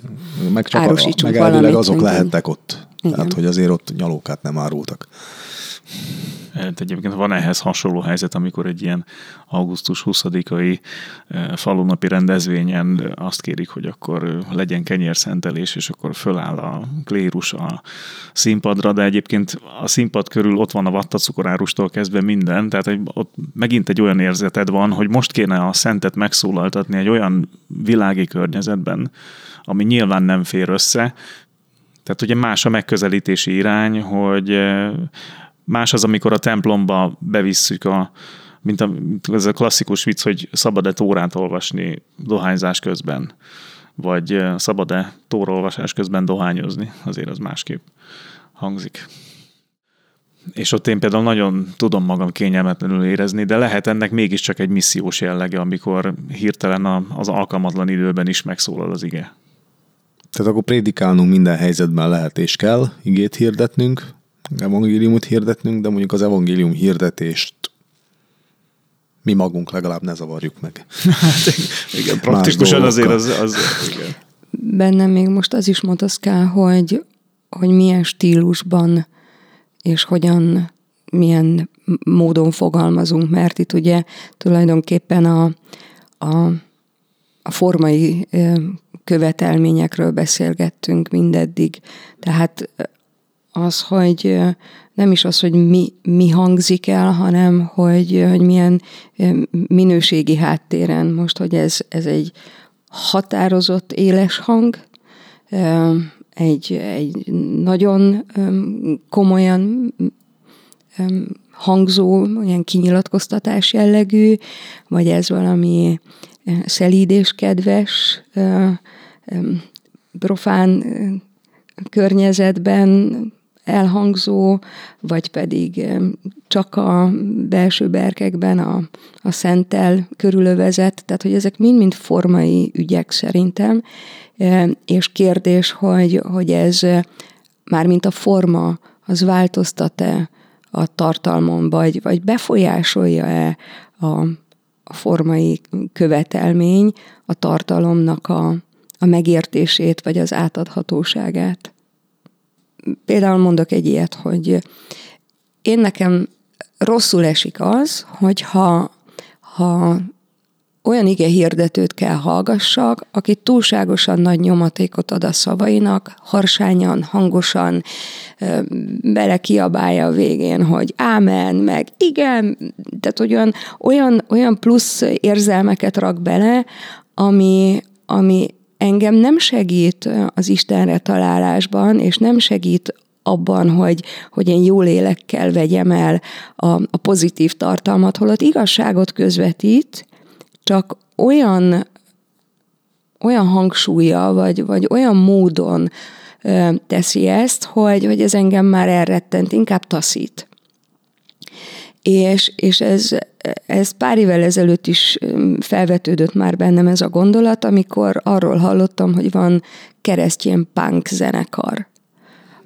meg csak a, meg azok lehettek ott. Igen. Tehát, hogy azért ott nyalókát nem árultak. Hát egyébként van ehhez hasonló helyzet, amikor egy ilyen augusztus 20-ai eh, falunapi rendezvényen azt kérik, hogy akkor legyen kenyérszentelés, és akkor föláll a klérus a színpadra, de egyébként a színpad körül ott van a vattacukorárustól kezdve minden, tehát ott megint egy olyan érzeted van, hogy most kéne a szentet megszólaltatni egy olyan világi környezetben, ami nyilván nem fér össze, tehát ugye más a megközelítési irány, hogy Más az, amikor a templomba bevisszük a, mint, a, mint ez a klasszikus vicc, hogy szabad-e tórát olvasni dohányzás közben, vagy szabad-e tórolvasás közben dohányozni, azért az másképp hangzik. És ott én például nagyon tudom magam kényelmetlenül érezni, de lehet ennek mégiscsak egy missziós jellege, amikor hirtelen az alkalmatlan időben is megszólal az ige. Tehát akkor prédikálnunk minden helyzetben lehet és kell, igét hirdetnünk, evangéliumot hirdetnünk, de mondjuk az evangélium hirdetést mi magunk legalább ne zavarjuk meg. Hát igen, praktikusan azért az, az igen. Bennem még most az is motoszkál, hogy, hogy milyen stílusban és hogyan, milyen módon fogalmazunk, mert itt ugye tulajdonképpen a, a, a formai követelményekről beszélgettünk mindeddig. Tehát az, hogy nem is az, hogy mi, mi hangzik el, hanem hogy, hogy milyen minőségi háttéren. Most, hogy ez, ez egy határozott, éles hang, egy, egy nagyon komolyan hangzó, olyan kinyilatkoztatás jellegű, vagy ez valami szelíd és kedves, profán környezetben elhangzó, vagy pedig csak a belső berkekben a, a szentel körülövezet, tehát hogy ezek mind-mind formai ügyek szerintem, és kérdés, hogy, hogy ez már mint a forma, az változtat-e a tartalmon, vagy, vagy befolyásolja-e a, a formai követelmény a tartalomnak a, a megértését, vagy az átadhatóságát. Például mondok egy ilyet, hogy én nekem rosszul esik az, hogyha ha olyan ige hirdetőt kell hallgassak, aki túlságosan nagy nyomatékot ad a szavainak, harsányan, hangosan bele kiabálja a végén, hogy ámen, meg igen, tehát olyan, olyan, olyan plusz érzelmeket rak bele, ami, ami engem nem segít az Istenre találásban, és nem segít abban, hogy, hogy én jó lélekkel vegyem el a, a pozitív tartalmat, holott igazságot közvetít, csak olyan, olyan hangsúlya, vagy, vagy olyan módon ö, teszi ezt, hogy, hogy ez engem már elrettent, inkább taszít. És, és ez, ez pár évvel ezelőtt is felvetődött már bennem ez a gondolat, amikor arról hallottam, hogy van keresztjén punk zenekar.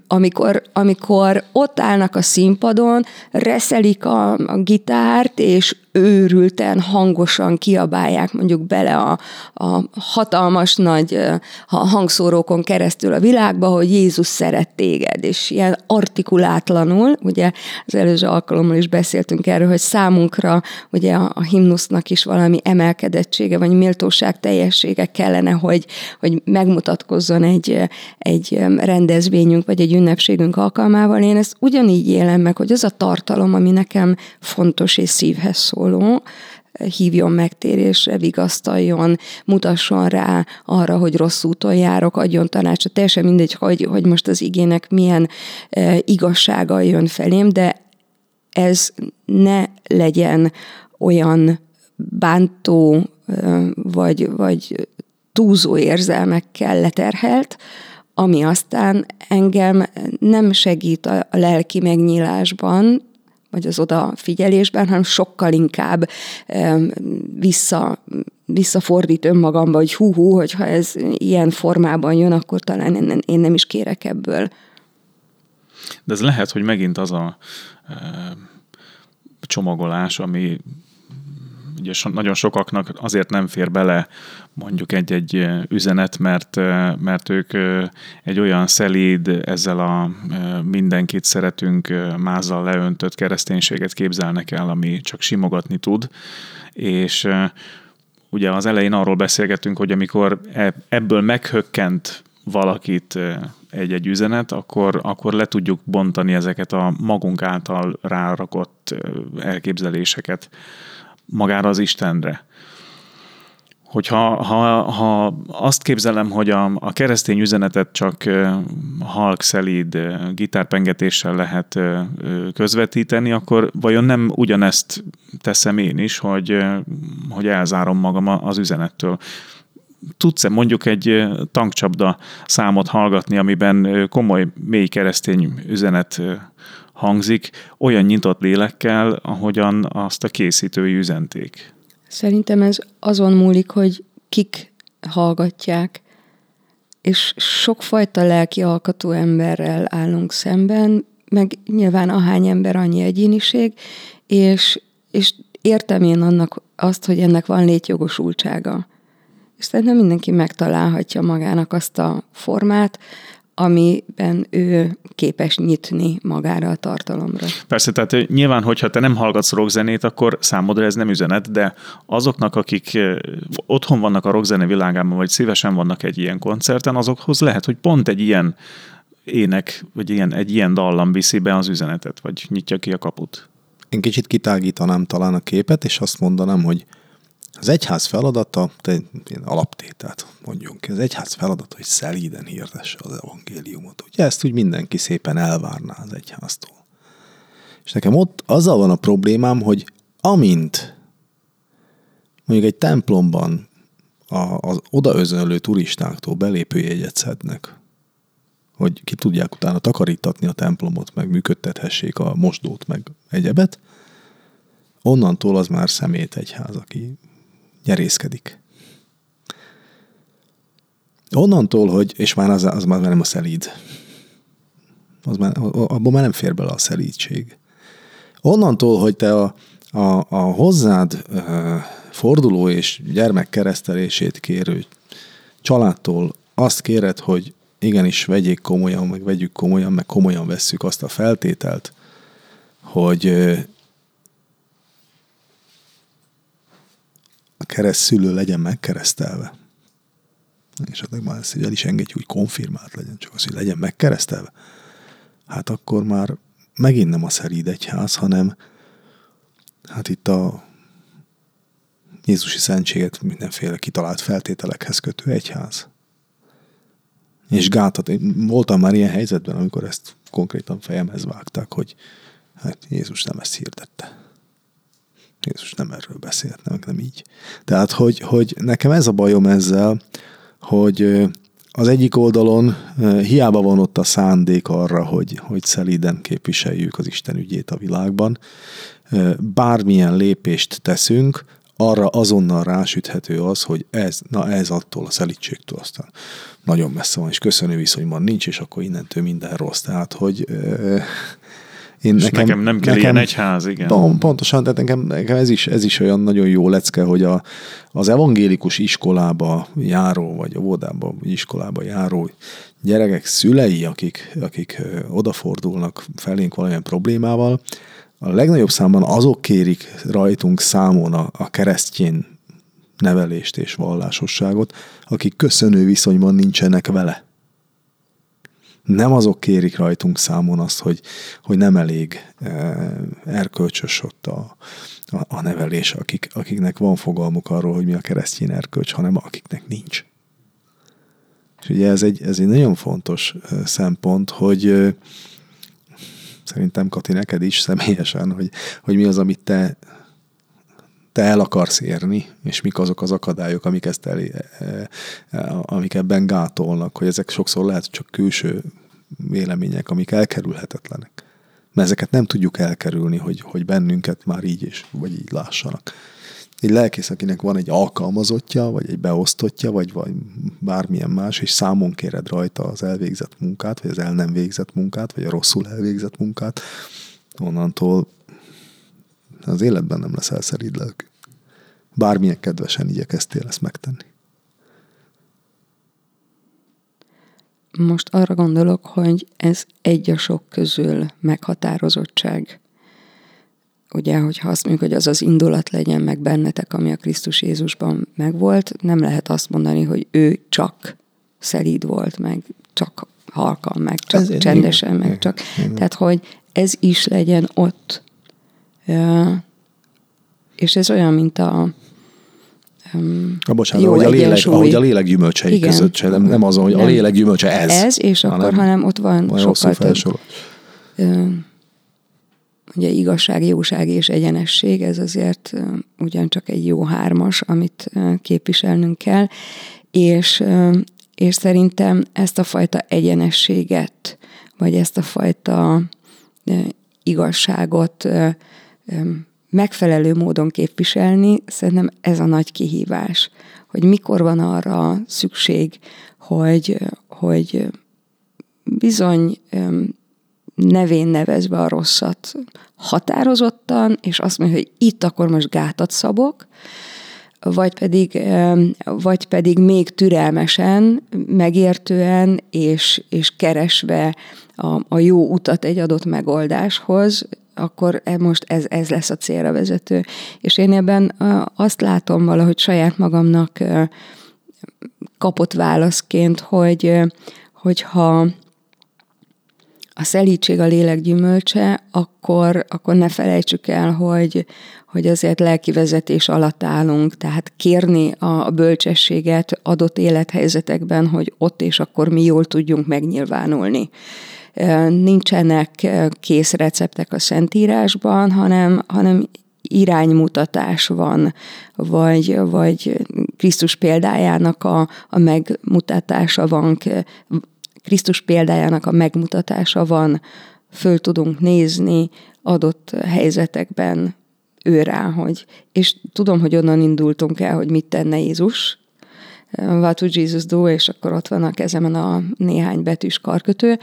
Amikor, amikor ott állnak a színpadon, reszelik a, a gitárt, és őrülten, hangosan kiabálják mondjuk bele a, a hatalmas nagy a hangszórókon keresztül a világba, hogy Jézus szeret téged, és ilyen artikulátlanul, ugye az előző alkalommal is beszéltünk erről, hogy számunkra ugye a, a himnusznak is valami emelkedettsége, vagy méltóság teljessége kellene, hogy, hogy megmutatkozzon egy, egy rendezvényünk, vagy egy ünnepségünk alkalmával. Én ezt ugyanígy élem meg, hogy az a tartalom, ami nekem fontos és szívhez szól, szóló hívjon megtérésre, vigasztaljon, mutasson rá arra, hogy rossz úton járok, adjon tanácsot. Teljesen mindegy, hogy, hogy most az igének milyen e, igazsága jön felém, de ez ne legyen olyan bántó e, vagy, vagy túlzó érzelmekkel leterhelt, ami aztán engem nem segít a lelki megnyílásban, vagy az odafigyelésben, hanem sokkal inkább vissza, visszafordít önmagamba, hogy hú-hú, hogyha ez ilyen formában jön, akkor talán én nem is kérek ebből. De ez lehet, hogy megint az a csomagolás, ami ugye nagyon sokaknak azért nem fér bele mondjuk egy-egy üzenet, mert, mert ők egy olyan szelíd, ezzel a mindenkit szeretünk mázzal leöntött kereszténységet képzelnek el, ami csak simogatni tud, és ugye az elején arról beszélgettünk, hogy amikor e, ebből meghökkent valakit egy-egy üzenet, akkor, akkor le tudjuk bontani ezeket a magunk által rárakott elképzeléseket magára az Istenre. Hogyha ha, ha azt képzelem, hogy a, a keresztény üzenetet csak halk, szelíd gitárpengetéssel lehet közvetíteni, akkor vajon nem ugyanezt teszem én is, hogy, hogy elzárom magam az üzenettől tudsz-e mondjuk egy tankcsapda számot hallgatni, amiben komoly, mély keresztény üzenet hangzik, olyan nyitott lélekkel, ahogyan azt a készítői üzenték. Szerintem ez azon múlik, hogy kik hallgatják, és sokfajta lelki alkatú emberrel állunk szemben, meg nyilván ahány ember, annyi egyéniség, és, és értem én annak azt, hogy ennek van létjogosultsága. És szerintem mindenki megtalálhatja magának azt a formát, amiben ő képes nyitni magára a tartalomra. Persze, tehát nyilván, hogyha te nem hallgatsz rockzenét, akkor számodra ez nem üzenet, de azoknak, akik otthon vannak a rockzene világában, vagy szívesen vannak egy ilyen koncerten, azokhoz lehet, hogy pont egy ilyen ének, vagy ilyen, egy ilyen dallam viszi be az üzenetet, vagy nyitja ki a kaput. Én kicsit kitágítanám talán a képet, és azt mondanám, hogy az egyház feladata, én alaptételt mondjunk, az egyház feladata, hogy szelíden hirdesse az evangéliumot. Ugye ezt úgy mindenki szépen elvárná az egyháztól. És nekem ott azzal van a problémám, hogy amint mondjuk egy templomban az odaözönlő turistáktól belépőjegyet szednek, hogy ki tudják utána takarítatni a templomot, meg működtethessék a mosdót, meg egyebet, onnantól az már szemét egyház, aki nyerészkedik. Onnantól, hogy, és már az, az már nem a szelíd. Az már, abban már nem fér bele a szelídség. Onnantól, hogy te a, a, a hozzád uh, forduló és gyermek keresztelését kérő családtól azt kéred, hogy igenis vegyék komolyan, meg vegyük komolyan, meg komolyan vesszük azt a feltételt, hogy a keresztszülő legyen megkeresztelve. És hát már ezt el is engedjük, hogy konfirmált legyen, csak az, hogy legyen megkeresztelve. Hát akkor már megint nem a szeríd egyház, hanem hát itt a Jézusi szentséget mindenféle kitalált feltételekhez kötő egyház. És gátat, én voltam már ilyen helyzetben, amikor ezt konkrétan fejemhez vágták, hogy hát Jézus nem ezt hirdette. Jézus nem erről beszélt, nem, nem így. Tehát, hogy, hogy nekem ez a bajom ezzel, hogy az egyik oldalon hiába van ott a szándék arra, hogy, hogy szelíden képviseljük az Isten ügyét a világban, bármilyen lépést teszünk, arra azonnal rásüthető az, hogy ez, na ez attól a szelítségtől aztán nagyon messze van, és köszönő viszonyban nincs, és akkor innentől minden rossz. Tehát, hogy én nekem, nekem nem kell nekem, ilyen ház, igen. Pont, pontosan, tehát nekem, nekem ez, is, ez is olyan nagyon jó lecke, hogy a, az evangélikus iskolába járó, vagy a óvodába, vagy iskolába járó gyerekek szülei, akik, akik odafordulnak felénk valamilyen problémával, a legnagyobb számban azok kérik rajtunk számon a, a keresztjén nevelést és vallásosságot, akik köszönő viszonyban nincsenek vele. Nem azok kérik rajtunk számon azt, hogy, hogy nem elég eh, erkölcsös ott a, a, a nevelés, akik, akiknek van fogalmuk arról, hogy mi a keresztény erkölcs, hanem akiknek nincs. És ugye ez egy, ez egy nagyon fontos eh, szempont, hogy eh, szerintem Kati neked is személyesen, hogy, hogy mi az, amit te te el akarsz érni, és mik azok az akadályok, amik, ezt el, e, e, amik ebben gátolnak, hogy ezek sokszor lehet csak külső vélemények, amik elkerülhetetlenek. Mert ezeket nem tudjuk elkerülni, hogy, hogy bennünket már így is, vagy így lássanak. Egy lelkész, akinek van egy alkalmazottja, vagy egy beosztottja, vagy, vagy bármilyen más, és számon kéred rajta az elvégzett munkát, vagy az el nem végzett munkát, vagy a rosszul elvégzett munkát, onnantól az életben nem leszel szerid lelkű. Bármilyen kedvesen igyekeztél ezt megtenni. Most arra gondolok, hogy ez egy a sok közül meghatározottság. Ugye, hogyha azt mondjuk, hogy az az indulat legyen meg bennetek, ami a Krisztus Jézusban megvolt, nem lehet azt mondani, hogy ő csak szelíd volt, meg csak halkan, meg csak ez csendesen, meg csak. Tehát, hogy ez is legyen ott és ez olyan, mint a Um, a bocsánat, ahogy a, lélek, ahogy a lélek gyümölcsei Igen. között se, nem, nem azon, hogy nem. a lélek gyümölcse ez. Ez, és hanem, akkor, hanem ott van sokkal több. Uh, ugye igazság, jóság és egyenesség, ez azért ugyancsak egy jó hármas, amit képviselnünk kell, és, és szerintem ezt a fajta egyenességet, vagy ezt a fajta igazságot megfelelő módon képviselni, szerintem ez a nagy kihívás, hogy mikor van arra szükség, hogy, hogy bizony nevén nevezve a rosszat határozottan, és azt mondja, hogy itt akkor most gátat szabok, vagy pedig, vagy pedig még türelmesen, megértően és, és keresve a, a jó utat egy adott megoldáshoz, akkor e most ez, ez lesz a célra vezető. És én ebben azt látom valahogy saját magamnak kapott válaszként, hogy hogyha a szelítség a lélek gyümölcse, akkor, akkor ne felejtsük el, hogy, hogy azért lelki vezetés alatt állunk, tehát kérni a bölcsességet adott élethelyzetekben, hogy ott és akkor mi jól tudjunk megnyilvánulni nincsenek kész receptek a Szentírásban, hanem, hanem iránymutatás van, vagy, vagy Krisztus példájának a, a megmutatása van, Krisztus példájának a megmutatása van, föl tudunk nézni adott helyzetekben ő rá, hogy, és tudom, hogy onnan indultunk el, hogy mit tenne Jézus, what would Jesus do, és akkor ott van a kezemen a néhány betűs karkötő,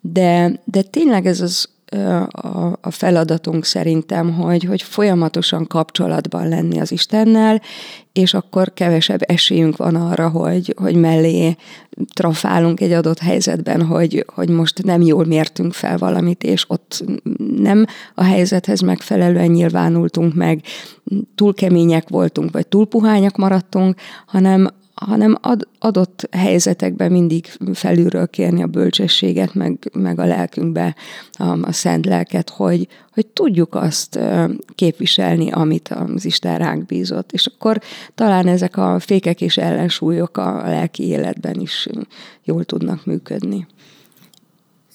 de, de tényleg ez az a, a feladatunk szerintem, hogy, hogy folyamatosan kapcsolatban lenni az Istennel, és akkor kevesebb esélyünk van arra, hogy, hogy mellé trafálunk egy adott helyzetben, hogy, hogy most nem jól mértünk fel valamit, és ott nem a helyzethez megfelelően nyilvánultunk meg, túl kemények voltunk, vagy túl puhányak maradtunk, hanem, hanem ad, adott helyzetekben mindig felülről kérni a bölcsességet, meg, meg a lelkünkbe a, a szent lelket, hogy, hogy tudjuk azt képviselni, amit az Isten ránk bízott. És akkor talán ezek a fékek és ellensúlyok a lelki életben is jól tudnak működni.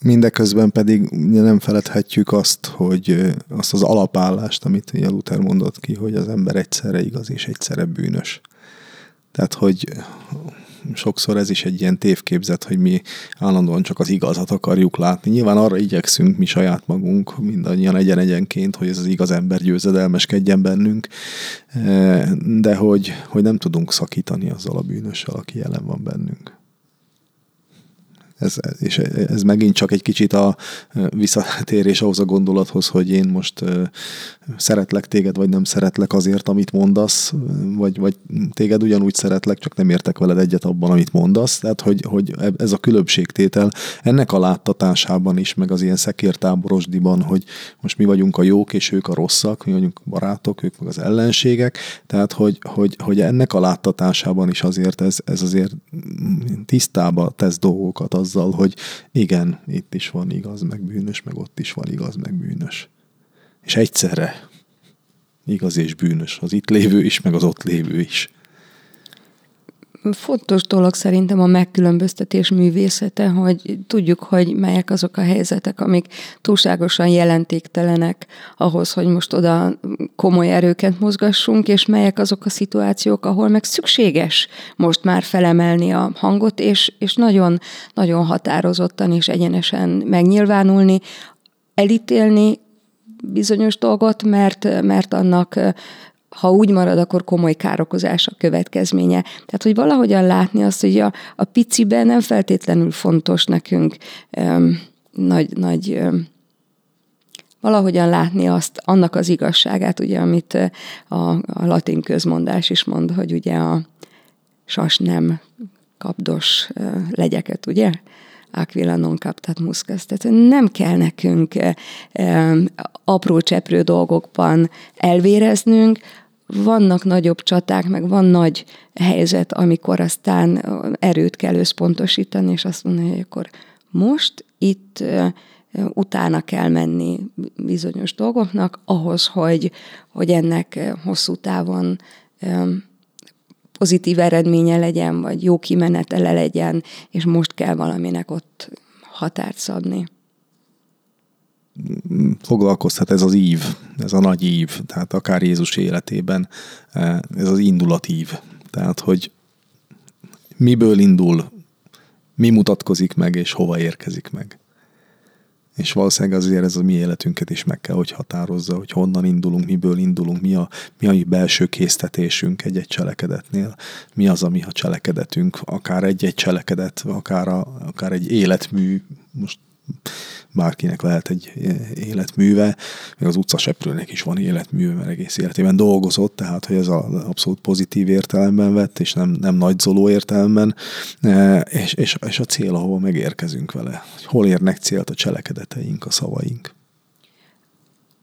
Mindeközben pedig nem feledhetjük azt, hogy azt az alapállást, amit Luther mondott ki, hogy az ember egyszerre igaz és egyszerre bűnös. Tehát, hogy sokszor ez is egy ilyen tévképzet, hogy mi állandóan csak az igazat akarjuk látni. Nyilván arra igyekszünk mi saját magunk, mindannyian egyen-egyenként, hogy ez az igaz ember győzedelmeskedjen bennünk, de hogy, hogy nem tudunk szakítani azzal a bűnössel, aki jelen van bennünk. Ez, és ez megint csak egy kicsit a visszatérés ahhoz a gondolathoz, hogy én most szeretlek téged, vagy nem szeretlek azért, amit mondasz, vagy, vagy téged ugyanúgy szeretlek, csak nem értek veled egyet abban, amit mondasz. Tehát, hogy, hogy ez a különbségtétel ennek a láttatásában is, meg az ilyen szekértáborosdiban, hogy most mi vagyunk a jók, és ők a rosszak, mi vagyunk barátok, ők meg az ellenségek. Tehát, hogy, hogy, hogy ennek a láttatásában is azért ez, ez azért tisztába tesz dolgokat azzal, hogy igen, itt is van igaz, meg bűnös, meg ott is van igaz, meg bűnös és egyszerre igaz és bűnös az itt lévő is, meg az ott lévő is. Fontos dolog szerintem a megkülönböztetés művészete, hogy tudjuk, hogy melyek azok a helyzetek, amik túlságosan jelentéktelenek ahhoz, hogy most oda komoly erőket mozgassunk, és melyek azok a szituációk, ahol meg szükséges most már felemelni a hangot, és, és nagyon, nagyon határozottan és egyenesen megnyilvánulni, elítélni, bizonyos dolgot, mert, mert annak ha úgy marad, akkor komoly károkozás a következménye. Tehát, hogy valahogyan látni azt, hogy a, a piciben nem feltétlenül fontos nekünk öm, nagy, nagy öm, valahogyan látni azt, annak az igazságát, ugye, amit a, a latin közmondás is mond, hogy ugye a sas nem kapdos legyeket, ugye? Aquila non captat muscas. Tehát nem kell nekünk apró cseprő dolgokban elvéreznünk, vannak nagyobb csaták, meg van nagy helyzet, amikor aztán erőt kell összpontosítani, és azt mondani, hogy akkor most itt utána kell menni bizonyos dolgoknak, ahhoz, hogy, hogy ennek hosszú távon pozitív eredménye legyen, vagy jó kimenetele legyen, és most kell valaminek ott határt szabni foglalkozhat ez az ív, ez a nagy ív, tehát akár Jézus életében eh, ez az indulatív. Tehát, hogy miből indul, mi mutatkozik meg, és hova érkezik meg és valószínűleg azért ez a mi életünket is meg kell, hogy határozza, hogy honnan indulunk, miből indulunk, mi a, mi a belső késztetésünk egy-egy cselekedetnél, mi az, ami a cselekedetünk, akár egy-egy cselekedet, akár, a, akár egy életmű, most bárkinek lehet egy életműve, még az utcaseprőnek is van életműve, mert egész életében dolgozott, tehát hogy ez az abszolút pozitív értelemben vett, és nem, nem nagy zoló értelemben, e, és, és, és a cél, ahova megérkezünk vele, hol érnek célt a cselekedeteink, a szavaink.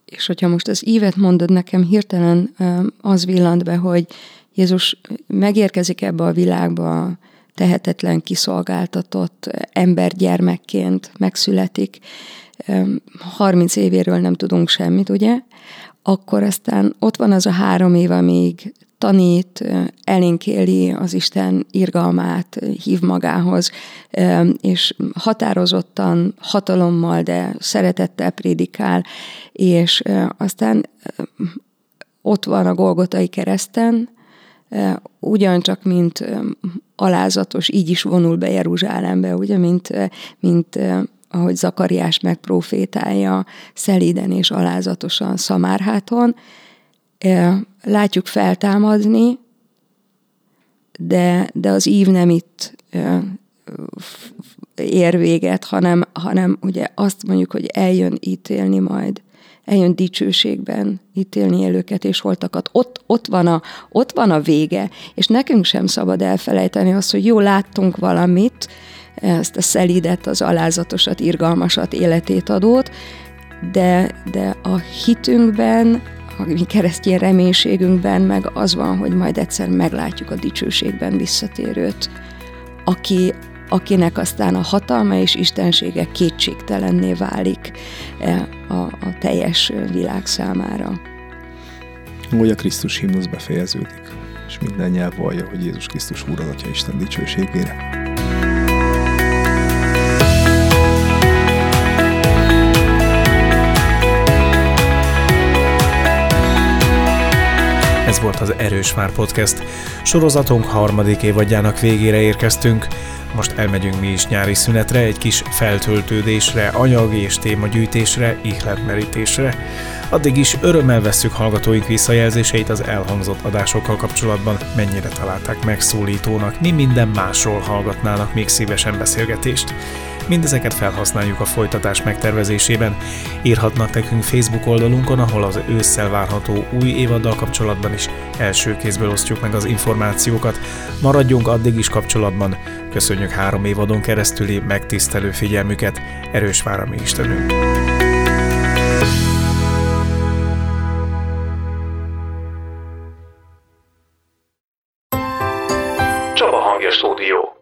És hogyha most az ívet mondod nekem, hirtelen az villant be, hogy Jézus megérkezik ebbe a világba, tehetetlen, kiszolgáltatott embergyermekként megszületik, 30 évéről nem tudunk semmit, ugye? Akkor aztán ott van az a három év, amíg tanít, elinkéli az Isten irgalmát, hív magához, és határozottan, hatalommal, de szeretettel prédikál, és aztán ott van a Golgotai kereszten, ugyancsak, mint alázatos, így is vonul be Jeruzsálembe, ugye, mint, mint ahogy Zakariás megprofétálja szelíden és alázatosan Szamárháton. Látjuk feltámadni, de, de az ív nem itt ér véget, hanem, hanem ugye azt mondjuk, hogy eljön ítélni majd eljön dicsőségben ítélni élőket és holtakat. Ott, ott, van a, ott van a vége, és nekünk sem szabad elfelejteni azt, hogy jó, láttunk valamit, ezt a szelidet, az alázatosat, irgalmasat, életét adót, de, de a hitünkben, a mi keresztény reménységünkben meg az van, hogy majd egyszer meglátjuk a dicsőségben visszatérőt, aki, akinek aztán a hatalma és istensége kétségtelenné válik e, a, a teljes világ számára. Hogy a Krisztus himnusz befejeződik, és minden nyelv vallja, hogy Jézus Krisztus Úr az Atya Isten dicsőségére. Ez volt az Erős Már Podcast. Sorozatunk harmadik évadjának végére érkeztünk, most elmegyünk mi is nyári szünetre, egy kis feltöltődésre, anyag és témagyűjtésre, ihletmerítésre. Addig is örömmel vesszük hallgatóink visszajelzéseit az elhangzott adásokkal kapcsolatban, mennyire találták megszólítónak, mi minden másról hallgatnának még szívesen beszélgetést. Mindezeket felhasználjuk a folytatás megtervezésében. Írhatnak nekünk Facebook oldalunkon, ahol az ősszel várható új évaddal kapcsolatban is első kézből osztjuk meg az információkat. Maradjunk addig is kapcsolatban. Köszönjük három évadon keresztüli megtisztelő figyelmüket. Erős vár a mi Istenünk! Stúdió